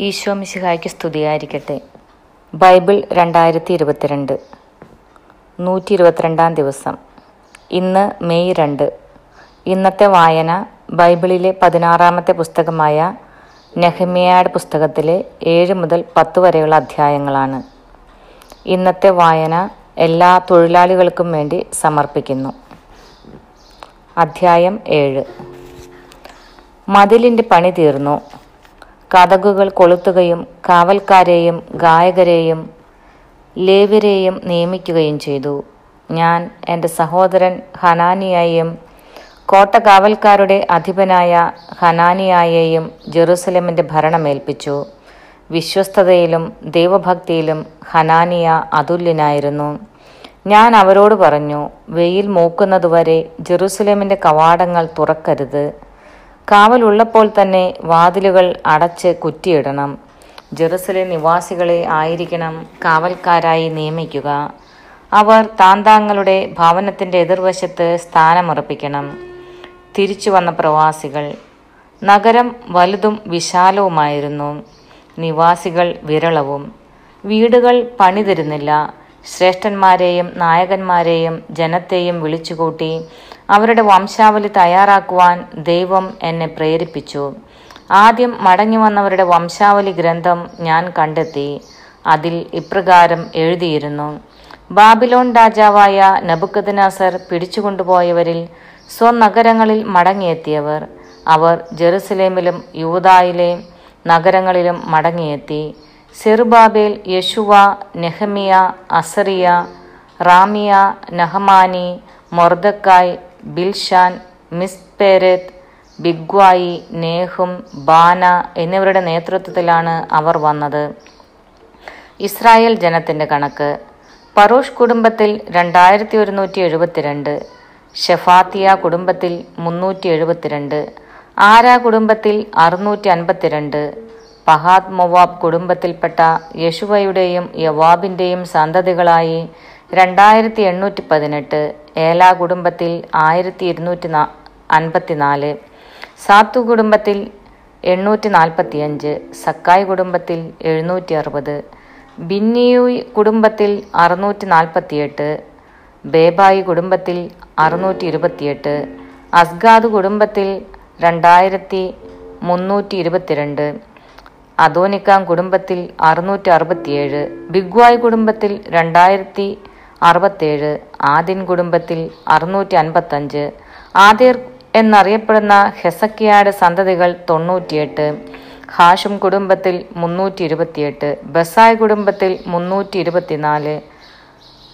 ഈശോ മിശിഹായ്ക്ക് സ്തുതിയായിരിക്കട്ടെ. ബൈബിൾ രണ്ടായിരത്തി ഇരുപത്തിരണ്ട് നൂറ്റി ഇരുപത്തിരണ്ടാം ദിവസം. ഇന്ന് മെയ് രണ്ട്. ഇന്നത്തെ വായന ബൈബിളിലെ പതിനാറാമത്തെ പുസ്തകമായ നെഹമിയാഡ് പുസ്തകത്തിലെ ഏഴ് മുതൽ പത്ത് വരെയുള്ള അധ്യായങ്ങളാണ്. ഇന്നത്തെ വായന എല്ലാ തൊഴിലാളികൾക്കും വേണ്ടി സമർപ്പിക്കുന്നു. അധ്യായം ഏഴ്. മതിലിന്റെ പണി തീർന്നു. കതകുകൾ കൊളുത്തുകയും കാവൽക്കാരെയും ഗായകരെയും ലേവ്യരെയും നിയമിക്കുകയും ചെയ്തു. ഞാൻ എന്റെ സഹോദരൻ ഹനാനിയായും കോട്ടകാവൽക്കാരുടെ അധിപനായ ഹനാനിയായെയും ജെറുസലേമിന്റെ ഭരണമേൽപ്പിച്ചു. വിശ്വസ്തതയിലും ദൈവഭക്തിയിലും ഹനാനിയ അതുല്യനായിരുന്നു. ഞാൻ അവരോട് പറഞ്ഞു വെയിൽ മൂക്കുന്നതുവരെ ജെറുസലേമിന്റെ കവാടങ്ങൾ തുറക്കരുത്. കാവലുള്ളപ്പോൾ തന്നെ വാതിലുകൾ അടച്ച് കുറ്റിയിടണം. ജെറുസലേം നിവാസികളെ ആയിരിക്കണം കാവൽക്കാരായി നിയമിക്കുക. അവർ താന്താങ്ങളുടെ ഭവനത്തിന്റെ എതിർവശത്ത് സ്ഥാനമുറപ്പിക്കണം തിരിച്ചു വന്ന പ്രവാസികൾ. നഗരം വലുതും വിശാലവുമായിരുന്നു. നിവാസികൾ വിരളവും. വീടുകൾ പണിതിരുന്നില്ല. ശ്രേഷ്ഠന്മാരെയും നായകന്മാരെയും ജനത്തെയും വിളിച്ചുകൂട്ടി അവരുടെ വംശാവലി തയ്യാറാക്കുവാൻ ദൈവം എന്നെ പ്രേരിപ്പിച്ചു. ആദ്യം മടങ്ങി വന്നവരുടെ വംശാവലി ഗ്രന്ഥം ഞാൻ കണ്ടെത്തി. അതിൽ ഇപ്രകാരം എഴുതിയിരുന്നു. ബാബിലോൺ രാജാവായ നബുക്കദ്നാസർ പിടിച്ചുകൊണ്ടുപോയവരിൽ സ്വനഗരങ്ങളിൽ മടങ്ങിയെത്തിയവർ. അവർ ജെറുസലേമിലും യൂതായിലെ നഗരങ്ങളിലും മടങ്ങിയെത്തി. Zerubbabel Jeshua Nehemiah Azariah Raamiah Nahamani Mordecai Bilshan miss Mispereth Bigvai Nehum Baanah എന്നിവരുടെ നേതൃത്വത്തിലാണ് അവർ വന്നത്. ഇസ്രായേൽ ജനത്തിന്റെ കണക്ക്. പറൂഷ് കുടുംബത്തിൽ രണ്ടായിരത്തി ഒരുന്നൂറ്റി എഴുപത്തിരണ്ട് ഷെഫാത്തിയ കുടുംബത്തിൽ മുന്നൂറ്റി എഴുപത്തിരണ്ട് ആര കുടുംബത്തിൽ അറുന്നൂറ്റി അൻപത്തിരണ്ട് പഹാദ് മൊവാബ് കുടുംബത്തിൽപ്പെട്ട യശുവയുടെയും യവാബിന്റെയും സന്തതികളായി രണ്ടായിരത്തി എണ്ണൂറ്റി പതിനെട്ട് ഏല കുടുംബത്തിൽ ആയിരത്തി ഇരുന്നൂറ്റി അൻപത്തിനാല് സാത്തു കുടുംബത്തിൽ എണ്ണൂറ്റി നാൽപ്പത്തിയഞ്ച് സക്കായ് കുടുംബത്തിൽ എഴുന്നൂറ്റി അറുപത് ബിന്നിയു കുടുംബത്തിൽ അറുന്നൂറ്റി നാൽപ്പത്തിയെട്ട് ബേബായി കുടുംബത്തിൽ അറുന്നൂറ്റി ഇരുപത്തിയെട്ട് അസ്ഗാദ് കുടുംബത്തിൽ രണ്ടായിരത്തി മുന്നൂറ്റി ഇരുപത്തിരണ്ട് അദോനിക്കാം കുടുംബത്തിൽ അറുന്നൂറ്റി അറുപത്തിയേഴ് ബിഗ്വായ് കുടുംബത്തിൽ രണ്ടായിരത്തി അറുപത്തേഴ് ആദിൻ കുടുംബത്തിൽ അറുന്നൂറ്റി അൻപത്തഞ്ച് ആദിർ എന്നറിയപ്പെടുന്ന ഹെസക്കിയാട് സന്തതികൾ തൊണ്ണൂറ്റിയെട്ട് ഹാഷും കുടുംബത്തിൽ മുന്നൂറ്റി ഇരുപത്തിയെട്ട് ബസായ് കുടുംബത്തിൽ മുന്നൂറ്റി ഇരുപത്തിനാല്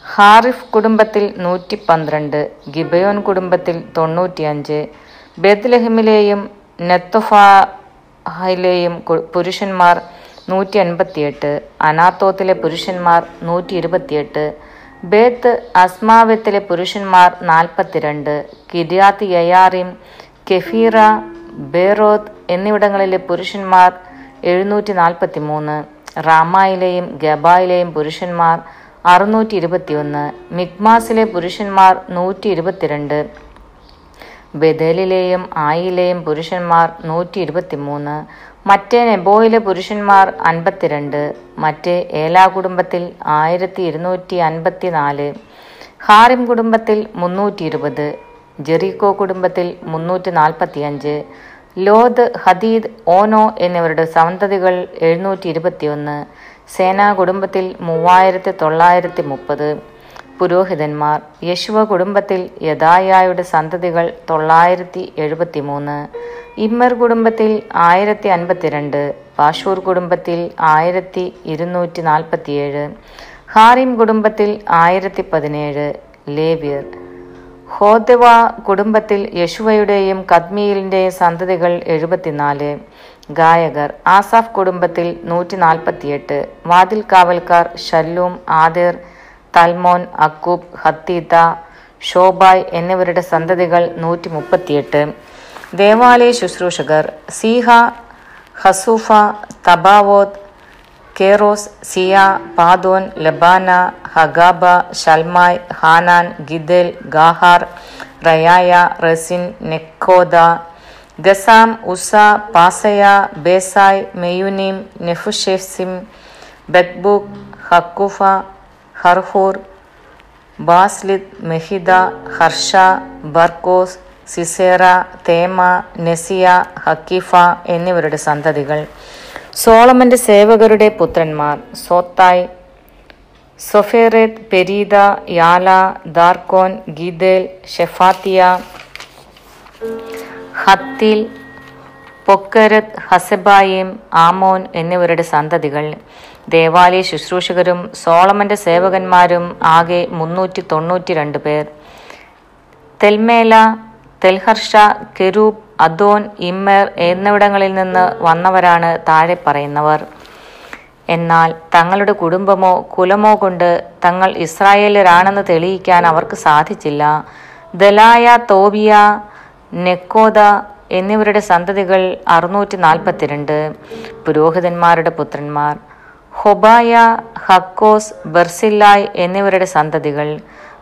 ഹാറിഫ് കുടുംബത്തിൽ നൂറ്റി പന്ത്രണ്ട് ഗിബയോൻ കുടുംബത്തിൽ തൊണ്ണൂറ്റിയഞ്ച് ബെത്ലഹിമിലെയും നെത്തഫാഹിലെയും പുരുഷന്മാർ നൂറ്റി അൻപത്തിയെട്ട് അനാത്തോത്തിലെ പുരുഷന്മാർ നൂറ്റി ഇരുപത്തിയെട്ട് ബേത്ത് അസ്മാവത്തിലെ പുരുഷന്മാർ നാൽപ്പത്തിരണ്ട് കിരിയാത്ത് യയാറിം കെഫീറ ബേറോത്ത് എന്നിവിടങ്ങളിലെ പുരുഷന്മാർ എഴുന്നൂറ്റി നാൽപ്പത്തി മൂന്ന് റാമായിലെയും ഗബായിലെയും പുരുഷന്മാർ അറുന്നൂറ്റി ഇരുപത്തിയൊന്ന് മിഗ്മാസിലെ പുരുഷന്മാർ നൂറ്റി ഇരുപത്തിരണ്ട് ബദലിലെയും ആയിലെയും പുരുഷന്മാർ നൂറ്റി ഇരുപത്തിമൂന്ന് മറ്റേ നെബോയിലെ പുരുഷന്മാർ അൻപത്തിരണ്ട് മറ്റേ ഏലാ കുടുംബത്തിൽ ആയിരത്തി ഇരുന്നൂറ്റി അൻപത്തി നാല് ഹാറിം കുടുംബത്തിൽ മുന്നൂറ്റി ഇരുപത് ജെറീക്കോ കുടുംബത്തിൽ മുന്നൂറ്റി നാൽപ്പത്തിയഞ്ച് ലോദ് ഹദീദ് ഓനോ എന്നിവരുടെ സന്തതികൾ എഴുന്നൂറ്റി ഇരുപത്തിയൊന്ന് സേനാ കുടുംബത്തിൽ മൂവായിരത്തി തൊള്ളായിരത്തി മുപ്പത് പുരോഹിതന്മാർ യശുവ കുടുംബത്തിൽ യദായായുടെ സന്തതികൾ തൊള്ളായിരത്തി എഴുപത്തി മൂന്ന് ഇമ്മർ കുടുംബത്തിൽ ആയിരത്തി അൻപത്തിരണ്ട് വാഷൂർ കുടുംബത്തിൽ ആയിരത്തി ഇരുന്നൂറ്റി നാൽപ്പത്തിയേഴ് ഹാറിം കുടുംബത്തിൽ ആയിരത്തി പതിനേഴ് ലേവ്യർ. ഹോദവ കുടുംബത്തിൽ യശുവയുടെയും കദ്മിയിലിന്റെയും സന്തതികൾ എഴുപത്തിനാല് ഗായകർ ആസാഫ് കുടുംബത്തിൽ നൂറ്റി നാൽപ്പത്തിയെട്ട് വാതിൽ കാവൽക്കാർ ഷല്ലൂം ആദിർ തൽമോൻ അക്കൂബ് ഹത്തീത്ത ഷോബായ് എന്നിവരുടെ സന്തതികൾ നൂറ്റി മുപ്പത്തിയെട്ട് ദേവാലയ ശുശ്രൂഷകർ Ziha Hasupha Tabbaoth Keros Sia Padon Lebana Hagaba Shalmai Hanan Giddel Gahar Reaiah Rezin Nekoda Gazzam Uzza Paseah Besai Meunim Nephushesim Bakbuk Hakupha Harhur Bazlith Mehida Harsha Barkos Sisera Temah Neziah Hatipha എന്നിവരുടെ സന്തതികൾ. സോളമന്റെ സേവകരുടെ പുത്രന്മാർ സോത്തായ് സൊഫേറെത്ത് പെരീദ യാല ദാർക്കോൻ ഗീദേൽ ഷെഫാത്തിയ ഹത്തിൽ പൊക്കരത്ത് ഹസബായിം ആമോൻ എന്നിവരുടെ സന്തതികൾ. ദേവാലയ ശുശ്രൂഷകരും സോളമന്റെ സേവകന്മാരും ആകെ മുന്നൂറ്റി തൊണ്ണൂറ്റി രണ്ട് പേർ. തെൽമേല തെൽഹർഷ കെരൂബ് അദോൻ ഇമ്മർ എന്നിവിടങ്ങളിൽ നിന്ന് വന്നവരാണ് താഴെ പറയുന്നവർ. എന്നാൽ തങ്ങളുടെ കുടുംബമോ കുലമോ കൊണ്ട് തങ്ങൾ ഇസ്രായേലരാണെന്ന് തെളിയിക്കാൻ അവർക്ക് സാധിച്ചില്ല. ദലായ തോബിയ നെക്കോദ എന്നിവരുടെ സന്തതികൾ അറുന്നൂറ്റി നാൽപ്പത്തിരണ്ട് പുരോഹിതന്മാരുടെ പുത്രന്മാർ. ഹൊബായ ഹക്കോസ് ബർസില്ലായ് എന്നിവരുടെ സന്തതികൾ.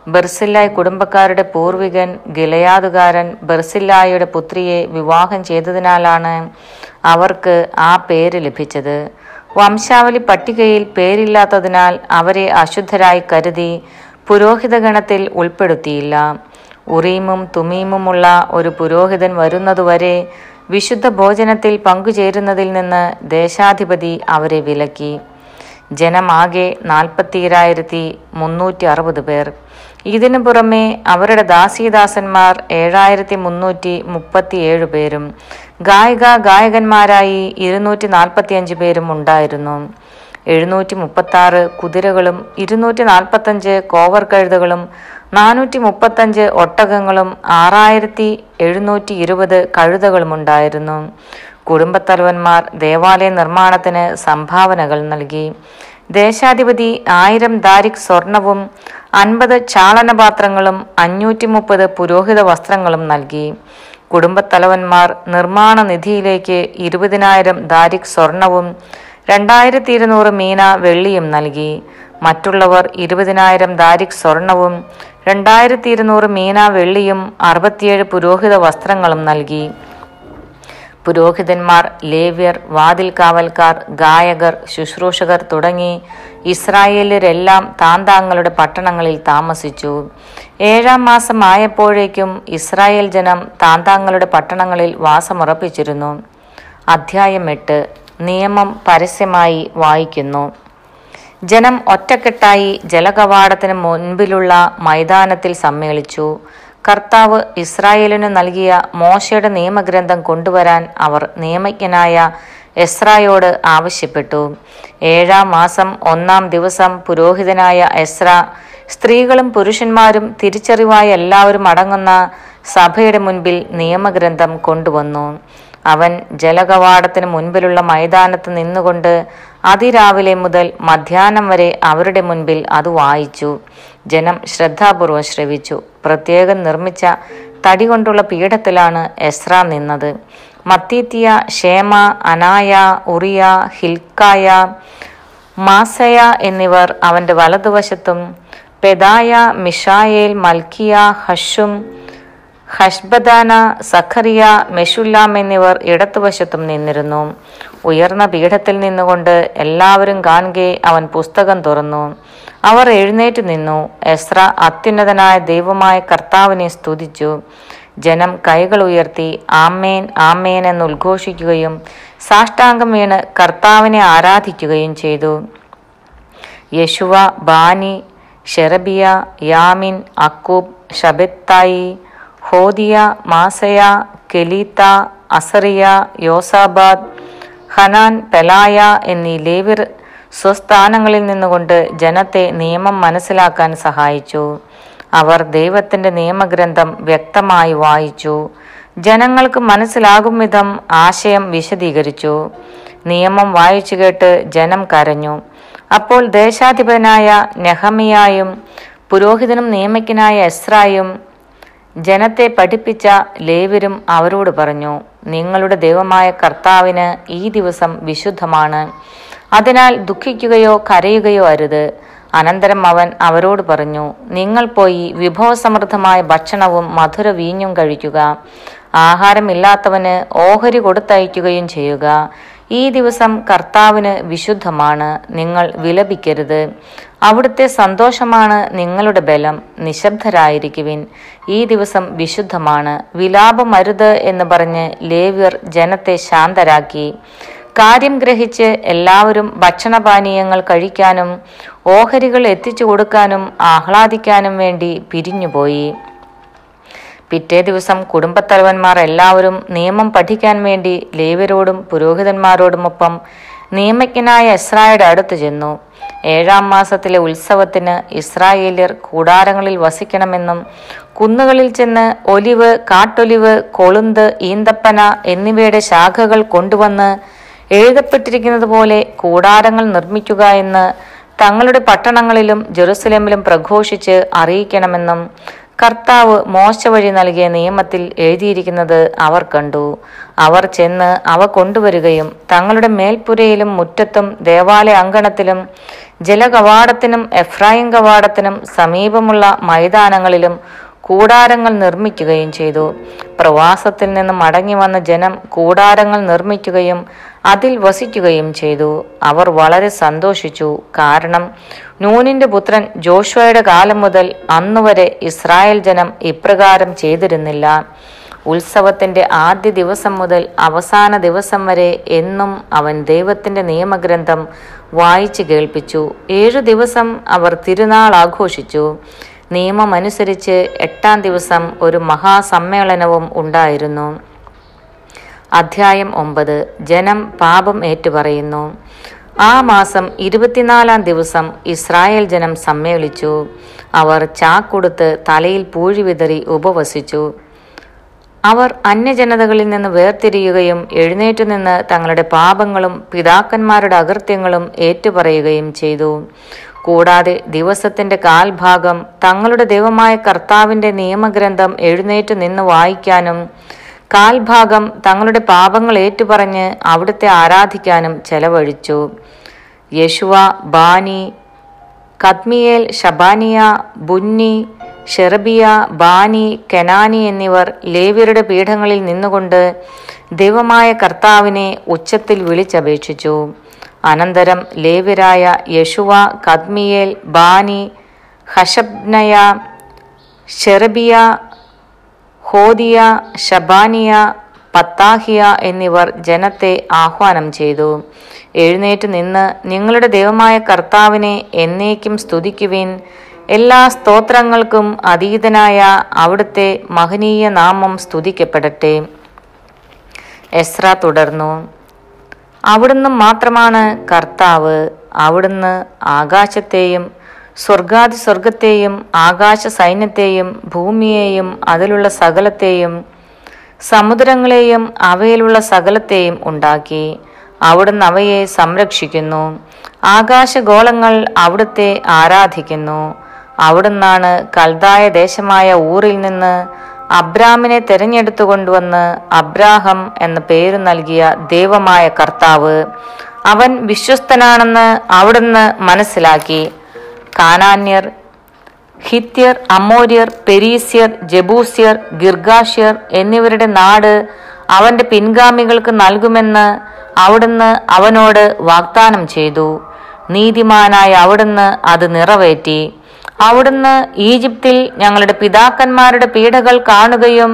ബർസില്ലായ് കുടുംബക്കാരുടെ പൂർവികൻ ഗിലയാതുകാരൻ ബെർസില്ലായയുടെ പുത്രിയെ വിവാഹം ചെയ്തതിനാലാണ് അവർക്ക് ആ പേര് ലഭിച്ചത്. വംശാവലി പട്ടികയിൽ പേരില്ലാത്തതിനാൽ അവരെ അശുദ്ധരായി കരുതി പുരോഹിതഗണത്തിൽ ഉൾപ്പെടുത്തിയില്ല. ഉറീമും തുമീമുമുള്ള ഒരു പുരോഹിതൻ വരുന്നതുവരെ വിശുദ്ധ ഭോജനത്തിൽ പങ്കുചേരുന്നതിൽ നിന്ന് ദേശാധിപതി അവരെ വിലക്കി. ജനമാകെ നാൽപ്പത്തിരായിരത്തി മുന്നൂറ്റി അറുപത് പേർ. ഇതിനു പുറമെ അവരുടെ ദാസീദാസന്മാർ ഏഴായിരത്തി മുന്നൂറ്റി മുപ്പത്തിയേഴ് പേരും ഗായിക ഗായകന്മാരായി ഇരുന്നൂറ്റി നാൽപ്പത്തിയഞ്ച് പേരും ഉണ്ടായിരുന്നു. എഴുന്നൂറ്റി മുപ്പത്തി ആറ് കുതിരകളും ഇരുന്നൂറ്റി നാൽപ്പത്തഞ്ച് കോവർ കഴുതകളും നാനൂറ്റി മുപ്പത്തഞ്ച് ഒട്ടകങ്ങളും ആറായിരത്തി എഴുന്നൂറ്റി ഇരുപത് കഴുതകളും ഉണ്ടായിരുന്നു. കുടുംബത്തലവന്മാർ ദേവാലയ നിർമ്മാണത്തിന് സംഭാവനകൾ നൽകി. ദേശാധിപതി ആയിരം ദാരിക് സ്വർണവും അൻപത് ചാളനപാത്രങ്ങളും അഞ്ഞൂറ്റി മുപ്പത് പുരോഹിത വസ്ത്രങ്ങളും നൽകി. കുടുംബത്തലവന്മാർ നിർമ്മാണ നിധിയിലേക്ക് ഇരുപതിനായിരം ദാരിക് സ്വർണവും രണ്ടായിരത്തി ഇരുന്നൂറ് മീന വെള്ളിയും നൽകി. മറ്റുള്ളവർ ഇരുപതിനായിരം ദാരിക് സ്വർണവും രണ്ടായിരത്തി ഇരുന്നൂറ് മീന വെള്ളിയും അറുപത്തിയേഴ് പുരോഹിത വസ്ത്രങ്ങളും നൽകി. പുരോഹിതന്മാർ ലേവ്യർ വാതിൽ കാവൽക്കാർ ഗായകർ ശുശ്രൂഷകർ തുടങ്ങി ഇസ്രായേലരെല്ലാം താന്താങ്ങളുടെ പട്ടണങ്ങളിൽ താമസിച്ചു. ഏഴാം മാസം ആയപ്പോഴേക്കും ഇസ്രായേൽ ജനം താന്താങ്ങളുടെ പട്ടണങ്ങളിൽ വാസമുറപ്പിച്ചിരുന്നു. അധ്യായം എട്ട്. നിയമം പരസ്യമായി വായിക്കുന്നു. ജനം ഒറ്റക്കെട്ടായി ജലകവാടത്തിന് മുൻപിലുള്ള മൈതാനത്തിൽ സമ്മേളിച്ചു. കർത്താവ് ഇസ്രായേലിനു നൽകിയ മോശയുടെ നിയമഗ്രന്ഥം കൊണ്ടുവരാൻ അവർ നിയമജ്ഞനായ എസ്രായോട് ആവശ്യപ്പെട്ടു. ഏഴാം മാസം ഒന്നാം ദിവസം പുരോഹിതനായ എസ്ര സ്ത്രീകളും പുരുഷന്മാരും തിരിച്ചറിവായ എല്ലാവരും അടങ്ങുന്ന സഭയുടെ മുൻപിൽ നിയമഗ്രന്ഥം കൊണ്ടുവന്നു. അവൻ ജലകവാടത്തിന് മുൻപിലുള്ള മൈതാനത്ത് നിന്നുകൊണ്ട് അതിരാവിലെ മുതൽ മധ്യാഹ്നം വരെ അവരുടെ മുൻപിൽ അത് വായിച്ചു. ജനം ശ്രദ്ധാപൂർവം ശ്രവിച്ചു. പ്രത്യേകം നിർമ്മിച്ച തടി കൊണ്ടുള്ള പീഠത്തിലാണ് എസ്ര നിന്നത്. മത്തീത്തിയ ഷേമ അനായ ഉറിയ ഹിൽക്കായ മാസയ എന്നിവർ അവന്റെ വലതുവശത്തും പെദായ മിഷായേൽ മൽക്കിയ ഹഷും ഹഷ്ബദാന സഖറിയ മെഷുല്ലാം എന്നിവർ ഇടത്തുവശത്തും നിന്നിരുന്നു. ഉയർന്ന പീഠത്തിൽ നിന്നുകൊണ്ട് എല്ലാവരും കാണുകെ അവൻ പുസ്തകം തുറന്നു. അവർ എഴുന്നേറ്റ് നിന്നു. എസ്ര അത്യുന്നതനായ ദൈവമായ കർത്താവിനെ സ്തുതിച്ചു. ജനം കൈകൾ ഉയർത്തി ആമേൻ ആമേൻ എന്ന് ഉദ്ഘോഷിക്കുകയും സാഷ്ടാംഗം വീണ് കർത്താവിനെ ആരാധിക്കുകയും ചെയ്തു. Jeshua Bani Sherebiah Jamin Akkub Shabbethai Hodiah Maaseiah Kelita Azariah Jozabad Hanan Pelaiah എന്നീ ലേവിർ സ്വസ്ഥാനങ്ങളിൽ നിന്നുകൊണ്ട് ജനത്തെ നിയമം മനസ്സിലാക്കാൻ സഹായിച്ചു. അവർ ദൈവത്തിന്റെ നിയമഗ്രന്ഥം വ്യക്തമായി വായിച്ചു. ജനങ്ങൾക്ക് മനസ്സിലാകും വിധം ആശയം വിശദീകരിച്ചു. നിയമം വായിച്ചു കേട്ട് ജനം കരഞ്ഞു. അപ്പോൾ ദേശാധിപനായ നെഹമിയായും പുരോഹിതനും നിയമിക്കനായ എസ്രായും ജനത്തെ പഠിപ്പിച്ച ലേവരും അവരോട് പറഞ്ഞു നിങ്ങളുടെ ദൈവമായ കർത്താവിന് ഈ ദിവസം വിശുദ്ധമാണ്. അതിനാൽ ദുഃഖിക്കുകയോ കരയുകയോ അരുത്. അനന്തരം അവൻ അവരോട് പറഞ്ഞു നിങ്ങൾ പോയി വിഭവസമൃദ്ധമായ ഭക്ഷണവും മധുര വീഞ്ഞും കഴിക്കുക. ആഹാരമില്ലാത്തവന് ഓഹരി കൊടുത്തയക്കുകയും ചെയ്യുക. ഈ ദിവസം കർത്താവിന് വിശുദ്ധമാണ്. നിങ്ങൾ വിലപിക്കരുത്. അവിടുത്തെ സന്തോഷമാണ് നിങ്ങളുടെ ബലം. നിശബ്ദരായിരിക്കുവിൻ. ഈ ദിവസം വിശുദ്ധമാണ്. വിലാപമരുത് എന്ന് പറഞ്ഞ് ലേവ്യർ ജനത്തെ ശാന്തരാക്കി. കാര്യം ഗ്രഹിച്ച് എല്ലാവരും ഭക്ഷണപാനീയങ്ങൾ കഴിക്കാനും ഓഹരികൾ എത്തിച്ചു കൊടുക്കാനും ആഹ്ലാദിക്കാനും വേണ്ടി പിരിഞ്ഞുപോയി. പിറ്റേ ദിവസം കുടുംബത്തലവന്മാർ എല്ലാവരും നിയമം പഠിക്കാൻ വേണ്ടി ലേവ്യരോടും പുരോഹിതന്മാരോടുമൊപ്പം നിയമജ്ഞനായ എസ്രായുടെ അടുത്ത് ചെന്നു. ഏഴാം മാസത്തിലെ ഉത്സവത്തിന് ഇസ്രായേല്യർ കൂടാരങ്ങളിൽ വസിക്കണമെന്നും കുന്നുകളിൽ ചെന്ന് ഒലിവ് കാട്ടൊലിവ് കൊളുന്ത് ഈന്തപ്പന എന്നിവയുടെ ശാഖകൾ കൊണ്ടുവന്ന് എഴുതപ്പെട്ടിരിക്കുന്നത് പോലെ കൂടാരങ്ങൾ നിർമ്മിക്കുക എന്ന് തങ്ങളുടെ പട്ടണങ്ങളിലും ജെറുസലേമിലും പ്രഘോഷിച്ച് അറിയിക്കണമെന്നും കർത്താവ് മോശ വഴി നൽകിയ നിയമത്തിൽ എഴുതിയിരിക്കുന്നത് അവർ കണ്ടു. അവർ ചെന്ന് അവ കൊണ്ടുവരികയും തങ്ങളുടെ മേൽപ്പുരയിലും മുറ്റത്തും ദേവാലയ അങ്കണത്തിലും ജലകവാടത്തിനും എഫ്രായിം കവാടത്തിനും സമീപമുള്ള മൈതാനങ്ങളിലും കൂടാരങ്ങൾ നിർമ്മിക്കുകയും ചെയ്തു. പ്രവാസത്തിൽ നിന്ന് മടങ്ങി വന്ന ജനം കൂടാരങ്ങൾ നിർമ്മിക്കുകയും അതിൽ വസിക്കുകയും ചെയ്തു. അവർ വളരെ സന്തോഷിച്ചു. കാരണം നൂനിന്റെ പുത്രൻ ജോഷുവയുടെ കാലം മുതൽ അന്നുവരെ ഇസ്രായേൽ ജനം ഇപ്രകാരം ചെയ്തിരുന്നില്ല. ഉത്സവത്തിന്റെ ആദ്യ ദിവസം മുതൽ അവസാന ദിവസം വരെ എന്നും അവൻ ദൈവത്തിന്റെ നിയമഗ്രന്ഥം വായിച്ചു കേൾപ്പിച്ചു. ഏഴു ദിവസം അവർ തിരുനാൾ ആഘോഷിച്ചു. നിയമമനുസരിച്ച് എട്ടാം ദിവസം ഒരു മഹാസമ്മേളനവും ഉണ്ടായിരുന്നു. അധ്യായം ഒമ്പത്. ജനം പാപം ഏറ്റുപറയുന്നു. ആ മാസം ഇരുപത്തിനാലാം ദിവസം ഇസ്രായേൽ ജനം സമ്മേളിച്ചു. അവർ ചാക്കൊടുത്ത് തലയിൽ പൂഴി വിതറി ഉപവസിച്ചു. അവർ അന്യജനതകളിൽ നിന്ന് വേർതിരിയുകയും എഴുന്നേറ്റു നിന്ന് തങ്ങളുടെ പാപങ്ങളും പിതാക്കന്മാരുടെ അകൃത്യങ്ങളും ഏറ്റുപറയുകയും ചെയ്തു. കൂടാതെ ദിവസത്തിന്റെ കാൽഭാഗം തങ്ങളുടെ ദൈവമായ കർത്താവിന്റെ നിയമഗ്രന്ഥം എഴുന്നേറ്റു നിന്ന് വായിക്കാനും കാൽഭാഗം തങ്ങളുടെ പാപങ്ങൾ ഏറ്റുപറഞ്ഞ് അവിടുത്തെ ആരാധിക്കാനും ചെലവഴിച്ചു. യശുവ ബാനി കദ്മിയേൽ ഷബാനിയ ബുന്നി ഷെറബിയ ബാനി കെനാനി എന്നിവർ ലേവ്യരുടെ പീഠങ്ങളിൽ നിന്നുകൊണ്ട് ദൈവമായ കർത്താവിനെ ഉച്ചത്തിൽ വിളിച്ചപേക്ഷിച്ചു. അനന്തരം ലേവ്യരായ യശുവ കദ്മിയേൽ ബാനി ഹഷബ്നയ ഷെറബിയ ഹോദിയ ഷബാനിയ പത്താഹിയ എന്നിവർ ജനത്തെ ആഹ്വാനം ചെയ്തു. എഴുന്നേറ്റ് നിന്ന് നിങ്ങളുടെ ദൈവമായ കർത്താവിനെ എന്നേക്കും സ്തുതിക്കുവിൻ. എല്ലാ സ്തോത്രങ്ങൾക്കും അതീതനായ അവിടുത്തെ മഹനീയ നാമം സ്തുതിക്കപ്പെടട്ടെ. എസ്ര തുടർന്നു. അവിടുന്ന് മാത്രമാണ് കർത്താവ് അവിടുന്ന് ആകാശത്തെയും സ്വർഗാതി സ്വർഗത്തെയും ആകാശ സൈന്യത്തെയും ഭൂമിയെയും അതിലുള്ള സകലത്തെയും സമുദ്രങ്ങളെയും അവയിലുള്ള സകലത്തെയും ഉണ്ടാക്കി അവിടുന്ന് അവയെ സംരക്ഷിക്കുന്നു. ആകാശഗോളങ്ങൾ അവിടുത്തെ ആരാധിക്കുന്നു. അവിടുന്നാണ് കൽതായ ദേശമായ ഊറിൽ നിന്ന് അബ്രാമിനെ തെരഞ്ഞെടുത്തു കൊണ്ടുവന്ന് അബ്രാഹം എന്ന പേര് നൽകിയ ദൈവമായ കർത്താവ് അവൻ വിശ്വസ്തനാണെന്ന് അവിടുന്ന് മനസ്സിലാക്കി. കാനാന്യർ ഹിത്യർ അമോര്യർ പെരീസ്യർ ജബൂസ്യർ ഗിർഗാഷ്യർ എന്നിവരുടെ നാട് അവന്റെ പിൻഗാമികൾക്ക് നൽകുമെന്ന് അവിടുന്ന് അവനോട് വാഗ്ദാനം ചെയ്തു. നീതിമാനായ അവിടുന്ന് അത് നിറവേറ്റി. അവിടുന്ന് ഈജിപ്തിൽ ഞങ്ങളുടെ പിതാക്കന്മാരുടെ പീഡകൾ കാണുകയും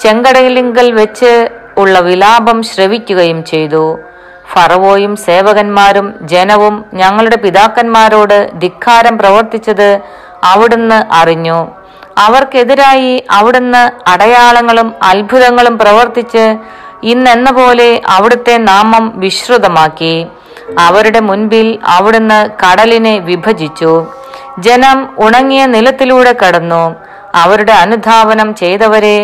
ചെങ്കടലിങ്കൽ വെച്ച് ഉള്ള വിലാപം ശ്രവിക്കുകയും ചെയ്തു. ഫറവോയും സേവകന്മാരും ജനവും ഞങ്ങളുടെ പിതാക്കന്മാരോട് ധിക്കാരം പ്രവർത്തിച്ചത് അവിടുന്ന് അറിഞ്ഞു. അവർക്കെതിരായി അവിടുന്ന് അടയാളങ്ങളും അത്ഭുതങ്ങളും പ്രവർത്തിച്ച് ഇന്നെന്ന പോലെ അവിടുത്തെ നാമം വിശ്രുതമാക്കി. അവരുടെ മുൻപിൽ അവിടുന്ന് കടലിനെ വിഭജിച്ചു. ജനം ഉണങ്ങിയ നിലത്തിലൂടെ കടന്നു. അവരുടെ അനുധാവനം ചെയ്തവരെ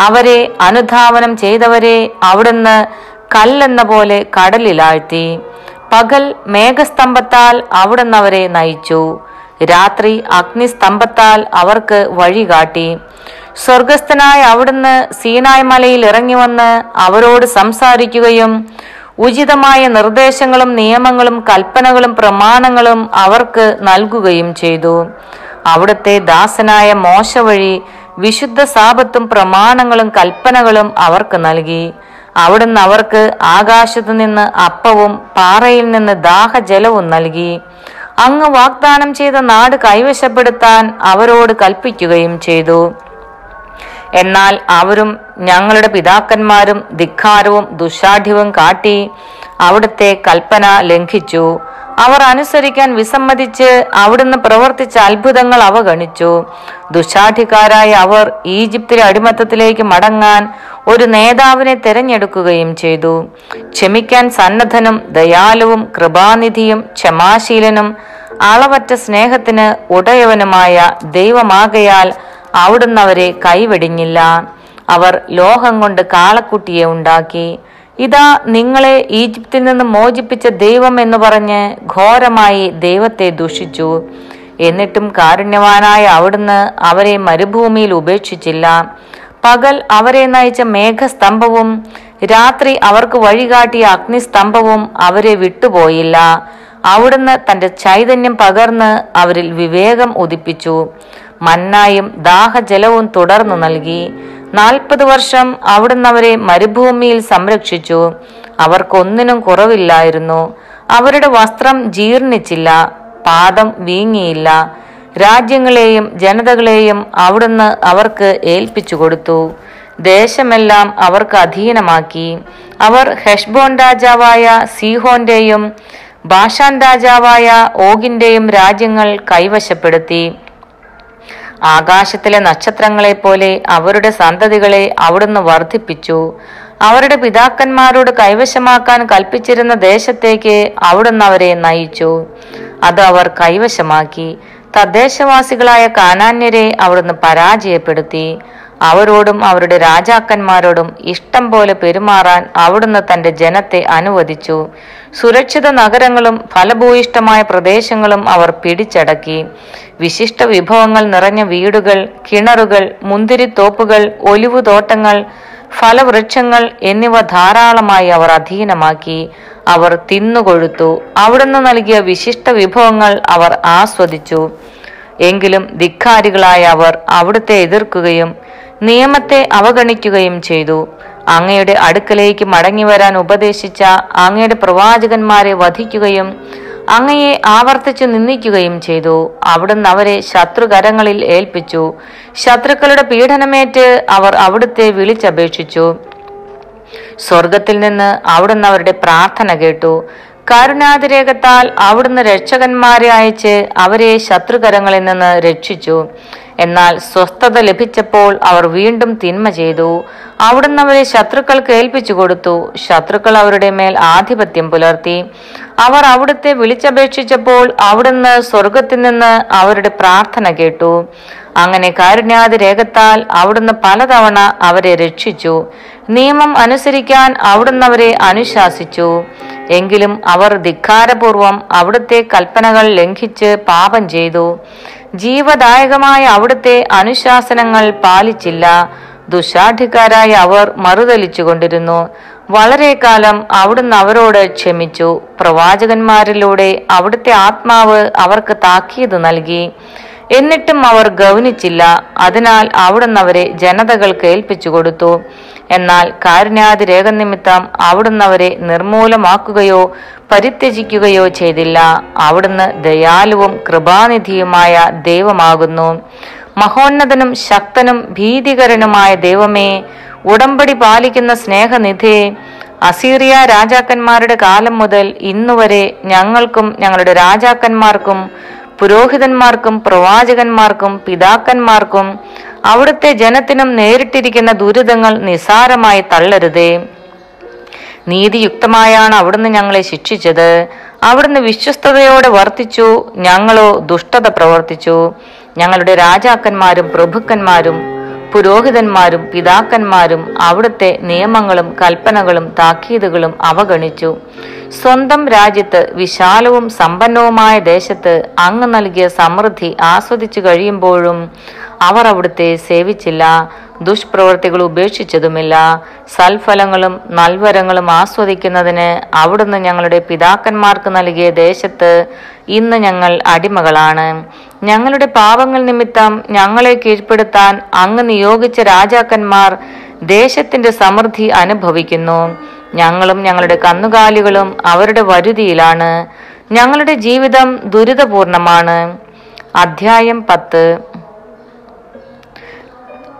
അവരെ അനുധാവനം ചെയ്തവരെ അവിടുന്ന് കല്ലെന്ന പോലെ കടലിലാഴ്ത്തി. പകൽ മേഘസ്തംഭത്താൽ അവിടുന്ന് അവരെ നയിച്ചു. രാത്രി അഗ്നിസ്തംഭത്താൽ അവർക്ക് വഴി കാട്ടി. സ്വർഗസ്ഥനായ അവിടുന്ന് സീനായ് മലയിൽ ഇറങ്ങി വന്ന് അവരോട് സംസാരിക്കുകയും ഉചിതമായ നിർദ്ദേശങ്ങളും നിയമങ്ങളും കൽപ്പനകളും പ്രമാണങ്ങളും അവർക്ക് നൽകുകയും ചെയ്തു. അവിടുത്തെ ദാസനായ മോശ വഴി വിശുദ്ധ സാപത്തും പ്രമാണങ്ങളും കൽപ്പനകളും അവർക്ക് നൽകി. അവിടുന്ന് അവർക്ക് ആകാശത്തു നിന്ന് അപ്പവും പാറയിൽ നിന്ന് ദാഹജലവും നൽകി. അങ്ങ് വാഗ്ദാനം ചെയ്ത നാട് കൈവശപ്പെടുത്താൻ അവരോട് കൽപ്പിക്കുകയും ചെയ്തു. എന്നാൽ അവരും ഞങ്ങളുടെ പിതാക്കന്മാരും ധിക്കാരവും ദുശാഠ്യവും കാട്ടി അവിടുത്തെ കൽപ്പന ലംഘിച്ചു. അവർ അനുസരിക്കാൻ വിസമ്മതിച്ച് അവിടുന്ന് പ്രവർത്തിച്ച അത്ഭുതങ്ങൾ അവഗണിച്ചു. ദുശാഠിക്കാരായ അവർ ഈജിപ്തിലെ അടിമത്തത്തിലേക്ക് മടങ്ങാൻ ഒരു നേതാവിനെ തിരഞ്ഞെടുക്കുകയും ചെയ്തു. ക്ഷമിക്കാൻ സന്നദ്ധനും ദയാലുവും കൃപാനിധിയും ക്ഷമാശീലനും അളവറ്റ സ്നേഹത്തിന് ഉടയവനുമായ ദൈവമാകയാൽ അവിടുന്ന് അവരെ കൈവെടിഞ്ഞില്ല. അവർ ലോഹം കൊണ്ട് കാളക്കുട്ടിയെ ഉണ്ടാക്കി. ഇതാ നിങ്ങളെ ഈജിപ്തിൽ നിന്ന് മോചിപ്പിച്ച ദൈവം എന്ന് പറഞ്ഞ് ഘോരമായി ദൈവത്തെ ദുഷിച്ചു. എന്നിട്ടും കാരുണ്യവാനായ അവിടുന്ന് അവരെ മരുഭൂമിയിൽ ഉപേക്ഷിച്ചില്ല. പകൽ അവരെ നയിച്ച മേഘസ്തംഭവും രാത്രി അവർക്ക് വഴികാട്ടിയ അഗ്നിസ്തംഭവും അവരെ വിട്ടുപോയില്ല. അവിടുന്ന് തന്റെ ചൈതന്യം പകർന്ന് അവരിൽ വിവേകം ഉദിപ്പിച്ചു. മന്നായും ദാഹജലവും തുടർന്നു നൽകി. നാൽപ്പത് വർഷം അവിടുന്ന് അവരെ മരുഭൂമിയിൽ സംരക്ഷിച്ചു. അവർക്കൊന്നിനും കുറവില്ലായിരുന്നു. അവരുടെ വസ്ത്രം ജീർണിച്ചില്ല. പാദം വീങ്ങിയില്ല. രാജ്യങ്ങളെയും ജനതകളെയും അവിടുന്ന് അവർക്ക് ഏൽപ്പിച്ചു കൊടുത്തു. ദേശമെല്ലാം അവർക്ക് അധീനമാക്കി. അവർ ഹെഷ്ബോൺ രാജാവായ സീഹോന്റെയും ബാഷാൻ രാജാവായ ഓഗിന്റെയും രാജ്യങ്ങൾ കൈവശപ്പെടുത്തി. ആകാശത്തിലെ നക്ഷത്രങ്ങളെ പോലെ അവരുടെ സന്തതികളെ അവിടുന്ന് വർദ്ധിപ്പിച്ചു അവരുടെ പിതാക്കന്മാരോട് കൈവശമാക്കാൻ കൽപ്പിച്ചിരുന്ന ദേശത്തേക്ക് അവിടുന്ന് അവരെ നയിച്ചു. അത് അവർ കൈവശമാക്കി. തദ്ദേശവാസികളായ കാനാന്യരെ അവിടുന്ന് പരാജയപ്പെടുത്തി. അവരോടും അവരുടെ രാജാക്കന്മാരോടും ഇഷ്ടം പോലെ പെരുമാറാൻ അവിടുന്ന് തന്റെ ജനത്തെ അനുവദിച്ചു. സുരക്ഷിത നഗരങ്ങളും ഫലഭൂയിഷ്ടമായ പ്രദേശങ്ങളും അവർ പിടിച്ചടക്കി. വിശിഷ്ട വിഭവങ്ങൾ നിറഞ്ഞ വീടുകൾ കിണറുകൾ മുന്തിരിത്തോപ്പുകൾ ഒലിവുതോട്ടങ്ങൾ ഫലവൃക്ഷങ്ങൾ എന്നിവ ധാരാളമായി അവർ അധീനമാക്കി അവർ തിന്നുകൊഴുത്തു. അവിടുന്ന് നൽകിയ വിശിഷ്ട വിഭവങ്ങൾ അവർ ആസ്വദിച്ചു. എങ്കിലും ധിക്കാരികളായ അവർ അവിടുത്തെ എതിർക്കുകയും നിയമത്തെ അവഗണിക്കുകയും ചെയ്തു. അങ്ങയുടെ അടുക്കലേക്ക് മടങ്ങി വരാൻ ഉപദേശിച്ച അങ്ങയുടെ പ്രവാചകന്മാരെ വധിക്കുകയും അങ്ങയെ ആവർത്തിച്ചു നിന്ദിക്കുകയും ചെയ്തു. അവിടുന്ന് അവരെ ശത്രുകരങ്ങളിൽ ഏൽപ്പിച്ചു. ശത്രുക്കളുടെ പീഡനമേറ്റ് അവർ അവിടുത്തെ വിളിച്ചപേക്ഷിച്ചു. സ്വർഗത്തിൽ നിന്ന് അവിടുന്ന് അവരുടെ പ്രാർത്ഥന കേട്ടു. കരുണാതിരേഖത്താൽ അവിടുന്ന് രക്ഷകന്മാരെ അയച്ച് അവരെ ശത്രുകരങ്ങളിൽ നിന്ന് രക്ഷിച്ചു. എന്നാൽ സ്വസ്ഥത ലഭിച്ചപ്പോൾ അവർ വീണ്ടും തിന്മ ചെയ്തു. അവിടുന്ന് അവരെ ശത്രുക്കൾക്ക് ഏൽപ്പിച്ചു കൊടുത്തു. ശത്രുക്കൾ അവരുടെ മേൽ ആധിപത്യം പുലർത്തി. അവർ അവിടുത്തെ വിളിച്ചപേക്ഷിച്ചപ്പോൾ അവിടുന്ന് സ്വർഗത്തിൽ നിന്ന് അവരുടെ പ്രാർത്ഥന കേട്ടു. അങ്ങനെ കാരുണ്യാതിരേകത്താൽ അവിടുന്ന് പലതവണ അവരെ രക്ഷിച്ചു. നിയമം അനുസരിക്കാൻ അവിടുന്ന് അവരെ അനുശാസിച്ചു. എങ്കിലും അവർ ധിക്കാരപൂർവം അവിടുത്തെ കൽപ്പനകൾ ലംഘിച്ച് പാപം ചെയ്തു. ജീവദായകമായ അവിടുത്തെ അനുശാസനങ്ങൾ പാലിച്ചില്ല. ദുശാഠിക്കാരായ അവർ മറുതലിച്ചു കൊണ്ടിരുന്നു വളരെ കാലം അവിടുന്ന് അവരോട് ക്ഷമിച്ചു. പ്രവാചകന്മാരിലൂടെ അവിടുത്തെ ആത്മാവ് അവർക്ക് താക്കീത് നൽകി. എന്നിട്ടും അവർ ഗൗനിച്ചില്ല. അതിനാൽ അവിടുന്ന് അവരെ ജനതകൾക്ക് ഏൽപ്പിച്ചു കൊടുത്തു. എന്നാൽ കാരുണ്യാതിരേഖ നിമിത്തം അവിടുന്ന് അവരെ നിർമൂലമാക്കുകയോ പരിത്യജിക്കുകയോ ചെയ്തില്ല. അവിടുന്ന് ദയാലുവും കൃപാനിധിയുമായ ദൈവമാകുന്നു. മഹോന്നതനും ശക്തനും ഭീതികരനുമായ ദൈവമേ ഉടമ്പടി പാലിക്കുന്ന സ്നേഹനിധിയെ അസീറിയ രാജാക്കന്മാരുടെ കാലം മുതൽ ഇന്നുവരെ ഞങ്ങൾക്കും ഞങ്ങളുടെ രാജാക്കന്മാർക്കും പുരോഹിതന്മാർക്കും പ്രവാചകന്മാർക്കും പിതാക്കന്മാർക്കും അവിടുത്തെ ജനത്തിനും നേരിട്ടിരിക്കുന്ന ദുരിതങ്ങൾ നിസാരമായി തള്ളരുതേ. നീതിയുക്തമായാണ് അവിടുന്ന് ഞങ്ങളെ ശിക്ഷിച്ചത്. അവിടുന്ന് വിശ്വസ്തയോടെ വർത്തിച്ചു ഞങ്ങളോ ദുഷ്ടത പ്രവർത്തിച്ചു. ഞങ്ങളുടെ രാജാക്കന്മാരും പ്രഭുക്കന്മാരും പുരോഹിതന്മാരും പിതാക്കന്മാരും അവിടുത്തെ നിയമങ്ങളും കൽപ്പനകളും താക്കീതുകളും അവഗണിച്ചു. സ്വന്തം രാജ്യത്ത് വിശാലവും സമ്പന്നവുമായ ദേശത്ത് അങ്ങ് നൽകിയ സമൃദ്ധി ആസ്വദിച്ചു കഴിയുമ്പോഴും അവർ അവിടുത്തെ സേവിച്ചില്ല. ദുഷ്പ്രവൃത്തികൾ ഉപേക്ഷിച്ചതുമില്ല. സൽഫലങ്ങളും നൽവരങ്ങളും ആസ്വദിക്കുന്നതിന് അവിടുന്ന് ഞങ്ങളുടെ പിതാക്കന്മാർക്ക് നൽകിയ ദേശത്ത് ഇന്ന് ഞങ്ങൾ അടിമകളാണ്. ഞങ്ങളുടെ പാപങ്ങൾ നിമിത്തം ഞങ്ങളെ കീഴ്പ്പെടുത്താൻ അങ്ങ് നിയോഗിച്ച രാജാക്കന്മാർ ദേശത്തിന്റെ സമൃദ്ധി അനുഭവിക്കുന്നു. ഞങ്ങളും ഞങ്ങളുടെ കന്നുകാലികളും അവരുടെ വരുതിയിലാണ്. ഞങ്ങളുടെ ജീവിതം ദുരിതപൂർണമാണ്. അധ്യായം പത്ത്.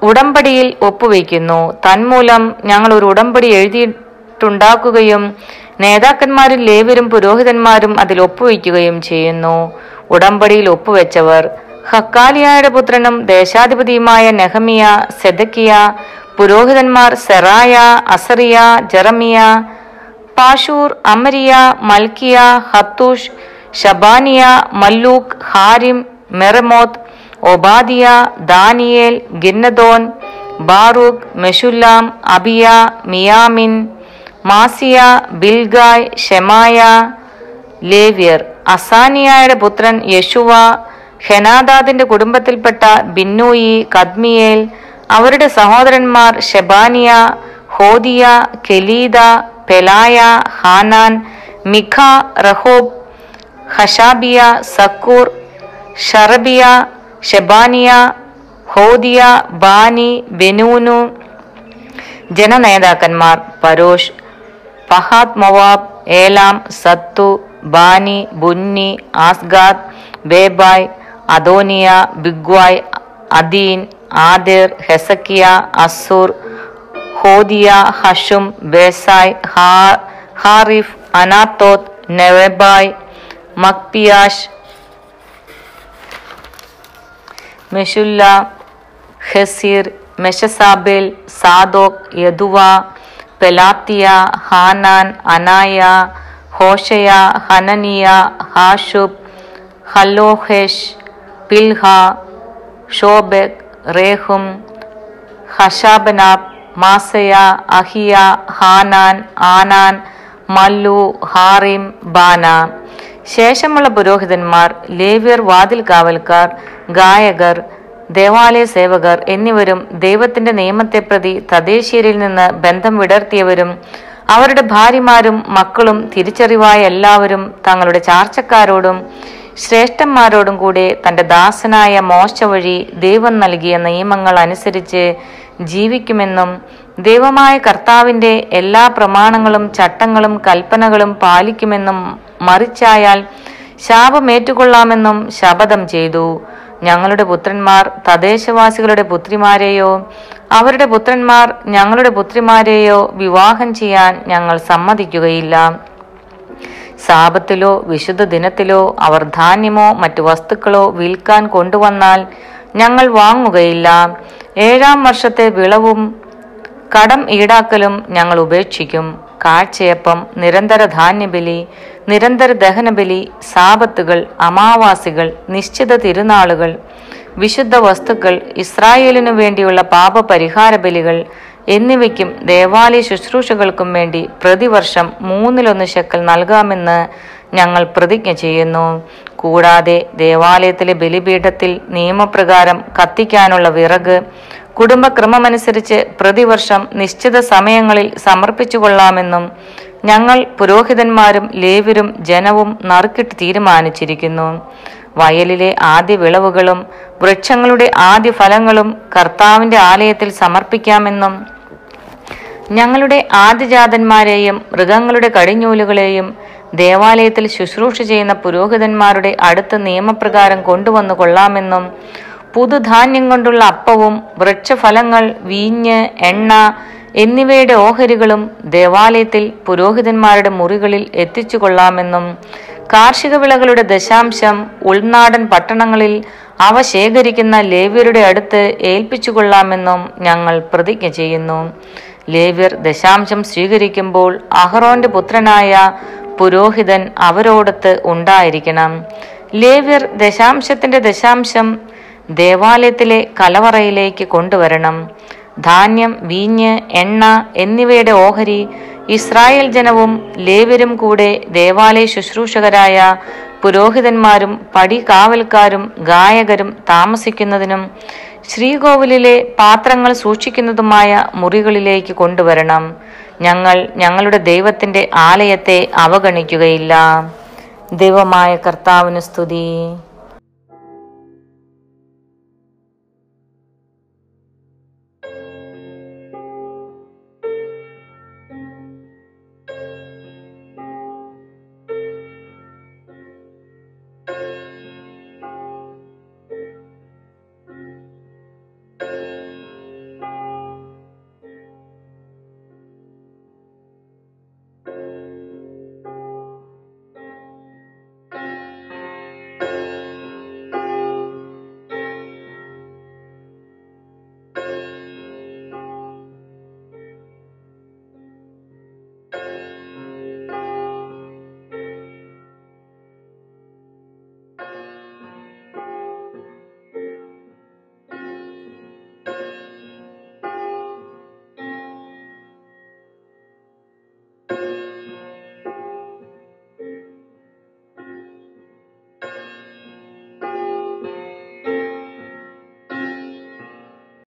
ഉടമ്പടിയിൽ ഒപ്പുവെക്കുന്നു തന്മൂലം ഞങ്ങൾ ഒരു ഉടമ്പടി എഴുതിയിട്ടുണ്ടാക്കുകയും നേതാക്കന്മാരും ലേവരും പുരോഹിതന്മാരും അതിൽ ഒപ്പുവെക്കുകയും ചെയ്യുന്നു. ഉടമ്പടിയിൽ ഒപ്പുവെച്ചവർ ഹക്കാലിയായുടെ പുത്രനും ദേശാധിപതിയുമായ നെഹമിയ സെദക്കിയ പുരോഹിതന്മാർ Seraiah Azariah Jeremiah Pashhur Amariah Malchijah Hattush Shebaniah Malluch Harim Meremoth Obadiah Daniel Ginnethon Baruch Meshullam Abijah മിയാമിൻ മാസിയ ബിൽഗായ് Shemaiah ലേവ്യർ. അസാനിയായുടെ പുത്രൻ യശുവ ഹെനാദാദിന്റെ കുടുംബത്തിൽപ്പെട്ട ബിന്നൂയി കദ്മിയേൽ അവരുടെ സഹോദരന്മാർ Shebaniah Hodiah Kelita Pelaiah Hanan Mica Rehob Hashabiah Zaccur Sherebiah Shebaniah Hodiah Bani Beninu ജനനേതാക്കന്മാർ Parosh Pahath Moab Elam Zattu Bani Bunni Azgad Bebai Adonijah Bigvai Adin Ater Hezekiah Azzur Hodiah Hashum Bezai ഹാ- Hariph അനാത്തോത്ത് നെവബായ് മക്പിയാഷ് മെഷുല്ല ഹെസീർ മെഷസാബേൽ സാദോക് യദുവ പെലാത്തിയ ഹാനാൻ അനായ ഹോഷയ ഹനനിയ ഹാഷുബ് ഹലോഹേഷ് പിൽഹ ഷോബെക് റേഹും ഹഷാബനാബ് മാസയ അഹിയ ഹാനാൻ ആനാൻ മല്ലു ഹാറിം ബാന ശേഷമുള്ള പുരോഹിതന്മാർ ലേവ്യർ വാതിൽ കാവൽക്കാർ ഗായകർ ദേവാലയ സേവകർ എന്നിവരും ദൈവത്തിന്റെ നിയമത്തെ പ്രതി തദ്ദേശീയരിൽ നിന്ന് ബന്ധം വിടർത്തിയവരും അവരുടെ ഭാര്യമാരും മക്കളും തിരിച്ചറിവായ എല്ലാവരും തങ്ങളുടെ ചാർച്ചക്കാരോടും ശ്രേഷ്ഠന്മാരോടും കൂടെ തന്റെ ദാസനായ മോശ വഴി ദൈവം നൽകിയ നിയമങ്ങൾ അനുസരിച്ച് ജീവിക്കുമെന്നും ദൈവമായ കർത്താവിന്റെ എല്ലാ പ്രമാണങ്ങളും ചട്ടങ്ങളും കൽപ്പനകളും പാലിക്കുമെന്നും മറിച്ചായാൽ ശാപമേറ്റുകൊള്ളാമെന്നും ശപഥം ചെയ്തു. ഞങ്ങളുടെ പുത്രന്മാർ തദ്ദേശവാസികളുടെ പുത്രിമാരെയോ അവരുടെ പുത്രന്മാർ ഞങ്ങളുടെ പുത്രിമാരെയോ വിവാഹം ചെയ്യാൻ ഞങ്ങൾ സമ്മതിക്കുകയില്ല. സാപത്തിലോ വിശുദ്ധ ദിനത്തിലോ അവർ ധാന്യമോ മറ്റു വസ്തുക്കളോ വിൽക്കാൻ കൊണ്ടുവന്നാൽ ഞങ്ങൾ വാങ്ങുകയില്ല. ഏഴാം വർഷത്തെ വിളവും കടം ഈടാക്കലും ഞങ്ങൾ ഉപേക്ഷിക്കും. കാഴ്ചയപ്പം നിരന്തര ധാന്യബലി നിരന്തര ദഹനബലി സാപത്തുകൾ അമാവാസികൾ നിശ്ചിത തിരുനാളുകൾ വിശുദ്ധ വസ്തുക്കൾ ഇസ്രായേലിനു വേണ്ടിയുള്ള പാപപരിഹാര ബലികൾ എന്നിവയ്ക്കും ദേവാലയ ശുശ്രൂഷകൾക്കും വേണ്ടി പ്രതിവർഷം മൂന്നിലൊന്ന് ശക്കൽ നൽകാമെന്ന് ഞങ്ങൾ പ്രതിജ്ഞ ചെയ്യുന്നു. കൂടാതെ ദേവാലയത്തിലെ ബലിപീഠത്തിൽ നിയമപ്രകാരം കത്തിക്കാനുള്ള വിറക് കുടുംബക്രമമനുസരിച്ച് പ്രതിവർഷം നിശ്ചിത സമയങ്ങളിൽ സമർപ്പിച്ചു കൊള്ളാമെന്നും ഞങ്ങൾ പുരോഹിതന്മാരും ലേവരും ജനവും നറുക്കിട്ട് തീരുമാനിച്ചിരിക്കുന്നു. വയലിലെ ആദ്യ വിളവുകളും വൃക്ഷങ്ങളുടെ ആദ്യ ഫലങ്ങളും കർത്താവിന്റെ ആലയത്തിൽ സമർപ്പിക്കാമെന്നും ഞങ്ങളുടെ ആദ്യജാതന്മാരെയും മൃഗങ്ങളുടെ കടിഞ്ഞൂലുകളെയും ദേവാലയത്തിൽ ശുശ്രൂഷ ചെയ്യുന്ന പുരോഹിതന്മാരുടെ അടുത്ത നിയമപ്രകാരം കൊണ്ടുവന്നു കൊള്ളാമെന്നും പുതുധാന്യം കൊണ്ടുള്ള അപ്പവും വൃക്ഷഫലങ്ങൾ വീഞ്ഞ് എണ്ണ എന്നിവയുടെ ഓഹരികളും ദേവാലയത്തിൽ പുരോഹിതന്മാരുടെ മുറികളിൽ എത്തിച്ചു കൊള്ളാമെന്നും കാർഷിക വിളകളുടെ ദശാംശം ഉൾനാടൻ പട്ടണങ്ങളിൽ അവ ശേഖരിക്കുന്ന ലേവ്യരുടെ അടുത്ത് ഏൽപ്പിച്ചുകൊള്ളാമെന്നും ഞങ്ങൾ പ്രതിജ്ഞ ചെയ്യുന്നു. ലേവ്യർ ദശാംശം സ്വീകരിക്കുമ്പോൾ അഹറോന്റെ പുത്രനായ പുരോഹിതൻ അവരോടത്ത് ഉണ്ടായിരിക്കണം. ലേവ്യർ ദശാംശത്തിന്റെ ദശാംശം ദേവാലയത്തിലെ കലവറയിലേക്ക് കൊണ്ടുവരണം. ധാന്യം വീഞ്ഞ് എണ്ണ എന്നിവയുടെ ഓഹരി ഇസ്രായേൽ ജനവും ലേവരും കൂടെ ദേവാലയ ശുശ്രൂഷകരായ പുരോഹിതന്മാരും പടികാവൽക്കാരും ഗായകരും താമസിക്കുന്നതിനും ശ്രീകോവിലിലെ പാത്രങ്ങൾ സൂക്ഷിക്കുന്നതുമായ മുറികളിലേക്ക് കൊണ്ടുവരണം. ഞങ്ങൾ ഞങ്ങളുടെ ദൈവത്തിന്റെ ആലയത്തെ അവഗണിക്കുകയില്ല. ദൈവമായ കർത്താവിന് സ്തുതി.